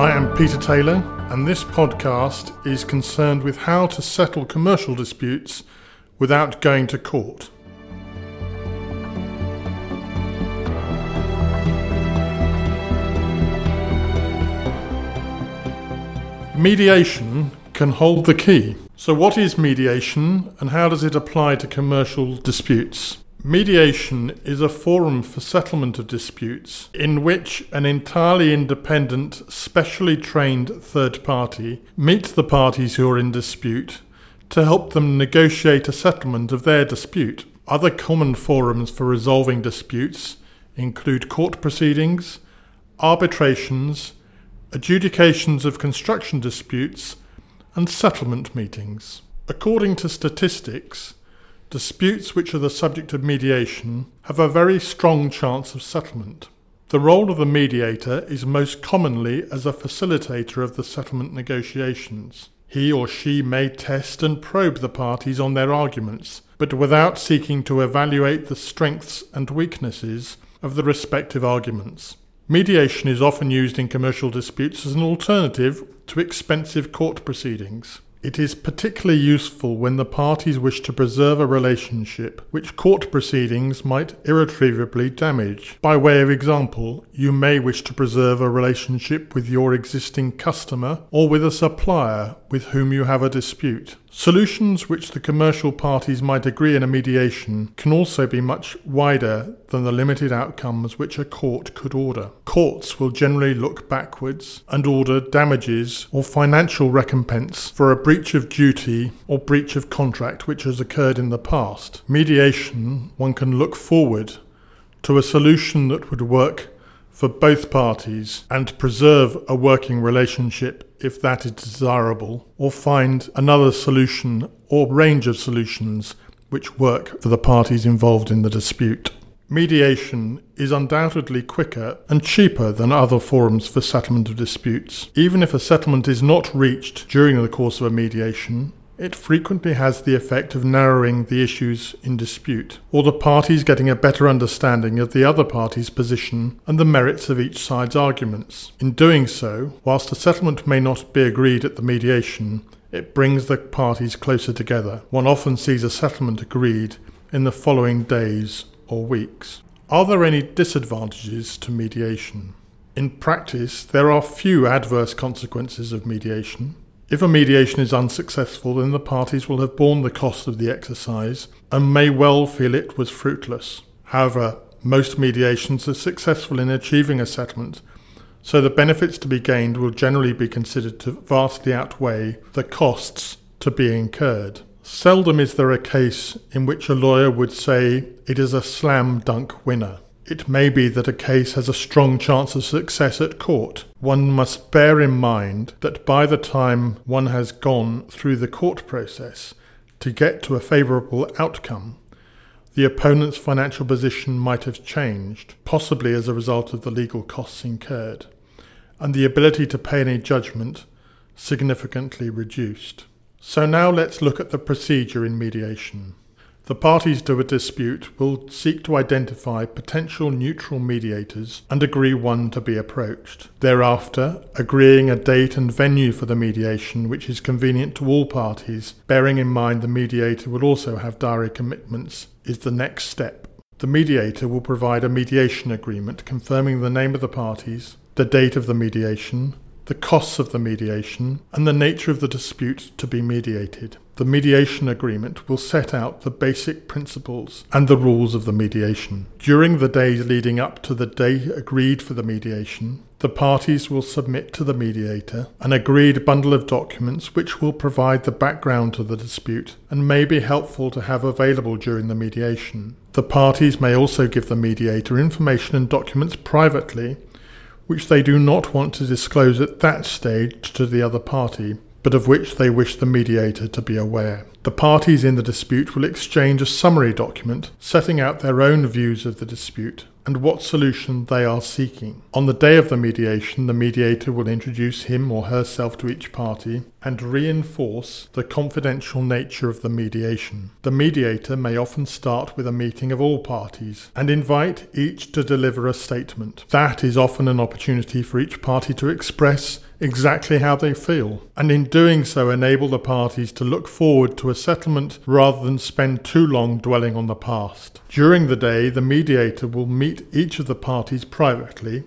I am Peter Taylor, and this podcast is concerned with how to settle commercial disputes without going to court. Mediation can hold the key. So, what is mediation and how does it apply to commercial disputes? Mediation is a forum for settlement of disputes in which an entirely independent, specially trained third party meets the parties who are in dispute to help them negotiate a settlement of their dispute. Other common forums for resolving disputes include court proceedings, arbitrations, adjudications of construction disputes, and settlement meetings. According to statistics, disputes which are the subject of mediation have a very strong chance of settlement. The role of the mediator is most commonly as a facilitator of the settlement negotiations. He or she may test and probe the parties on their arguments, but without seeking to evaluate the strengths and weaknesses of the respective arguments. Mediation is often used in commercial disputes as an alternative to expensive court proceedings. It is particularly useful when the parties wish to preserve a relationship which court proceedings might irretrievably damage. By way of example, you may wish to preserve a relationship with your existing customer or with a supplier with whom you have a dispute. Solutions which the commercial parties might agree in a mediation can also be much wider than the limited outcomes which a court could order. Courts will generally look backwards and order damages or financial recompense for a breach of duty or breach of contract which has occurred in the past. Mediation, one can look forward to a solution that would work for both parties and preserve a working relationship if that is desirable, or find another solution or range of solutions which work for the parties involved in the dispute. Mediation is undoubtedly quicker and cheaper than other forums for settlement of disputes. Even if a settlement is not reached during the course of a mediation, it frequently has the effect of narrowing the issues in dispute, or the parties getting a better understanding of the other party's position and the merits of each side's arguments. In doing so, whilst a settlement may not be agreed at the mediation, it brings the parties closer together. One often sees a settlement agreed in the following days or weeks. Are there any disadvantages to mediation? In practice, there are few adverse consequences of mediation. If a mediation is unsuccessful, then the parties will have borne the cost of the exercise and may well feel it was fruitless. However, most mediations are successful in achieving a settlement, so the benefits to be gained will generally be considered to vastly outweigh the costs to be incurred. Seldom is there a case in which a lawyer would say it is a slam dunk winner. It may be that a case has a strong chance of success at court. One must bear in mind that by the time one has gone through the court process to get to a favourable outcome, the opponent's financial position might have changed, possibly as a result of the legal costs incurred, and the ability to pay any judgment significantly reduced. So now let's look at the procedure in mediation. The parties to a dispute will seek to identify potential neutral mediators and agree one to be approached. Thereafter, agreeing a date and venue for the mediation which is convenient to all parties, bearing in mind the mediator will also have diary commitments, is the next step. The mediator will provide a mediation agreement confirming the name of the parties, the date of the mediation, the costs of the mediation, and the nature of the dispute to be mediated. The mediation agreement will set out the basic principles and the rules of the mediation. During the days leading up to the day agreed for the mediation, the parties will submit to the mediator an agreed bundle of documents which will provide the background to the dispute and may be helpful to have available during the mediation. The parties may also give the mediator information and documents privately which they do not want to disclose at that stage to the other party, but of which they wish the mediator to be aware. The parties in the dispute will exchange a summary document setting out their own views of the dispute and what solution they are seeking. On the day of the mediation, the mediator will introduce him or herself to each party and reinforce the confidential nature of the mediation. The mediator may often start with a meeting of all parties and invite each to deliver a statement. That is often an opportunity for each party to express exactly how they feel, and in doing so enable the parties to look forward to a settlement rather than spend too long dwelling on the past. During the day, the mediator will meet each of the parties privately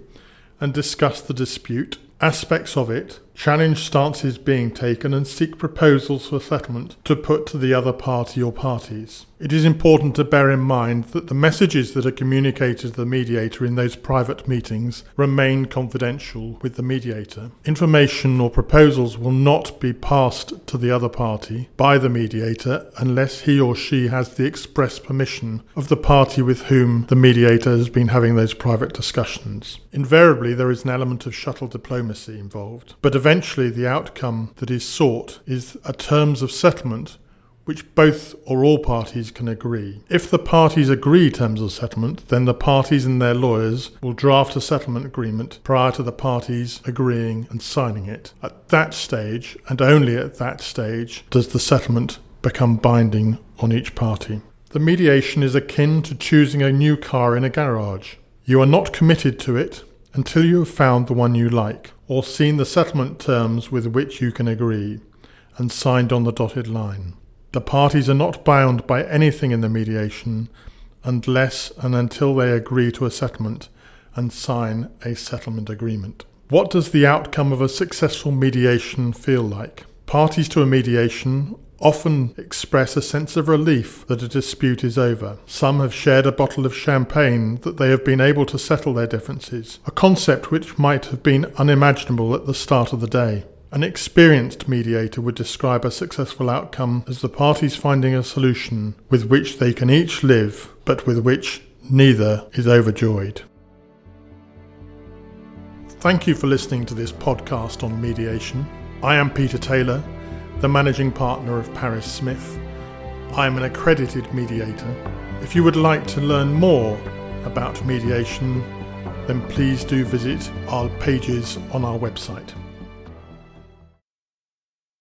and discuss the dispute, aspects of it, challenge stances being taken, and seek proposals for settlement to put to the other party or parties. It is important to bear in mind that the messages that are communicated to the mediator in those private meetings remain confidential with the mediator. Information or proposals will not be passed to the other party by the mediator unless he or she has the express permission of the party with whom the mediator has been having those private discussions. Invariably, there is an element of shuttle diplomacy involved, but eventually the outcome that is sought is a terms of settlement which both or all parties can agree. If the parties agree terms of settlement, then the parties and their lawyers will draft a settlement agreement prior to the parties agreeing and signing it. At that stage, and only at that stage, does the settlement become binding on each party. The mediation is akin to choosing a new car in a garage. You are not committed to it until you have found the one you like, or seen the settlement terms with which you can agree, and signed on the dotted line. The parties are not bound by anything in the mediation unless and until they agree to a settlement and sign a settlement agreement. What does the outcome of a successful mediation feel like? Parties to a mediation often express a sense of relief that a dispute is over. Some have shared a bottle of champagne that they have been able to settle their differences, a concept which might have been unimaginable at the start of the day. An experienced mediator would describe a successful outcome as the parties finding a solution with which they can each live, but with which neither is overjoyed. Thank you for listening to this podcast on mediation. I am Peter Taylor, the managing partner of Paris Smith. I am an accredited mediator. If you would like to learn more about mediation, then please do visit our pages on our website.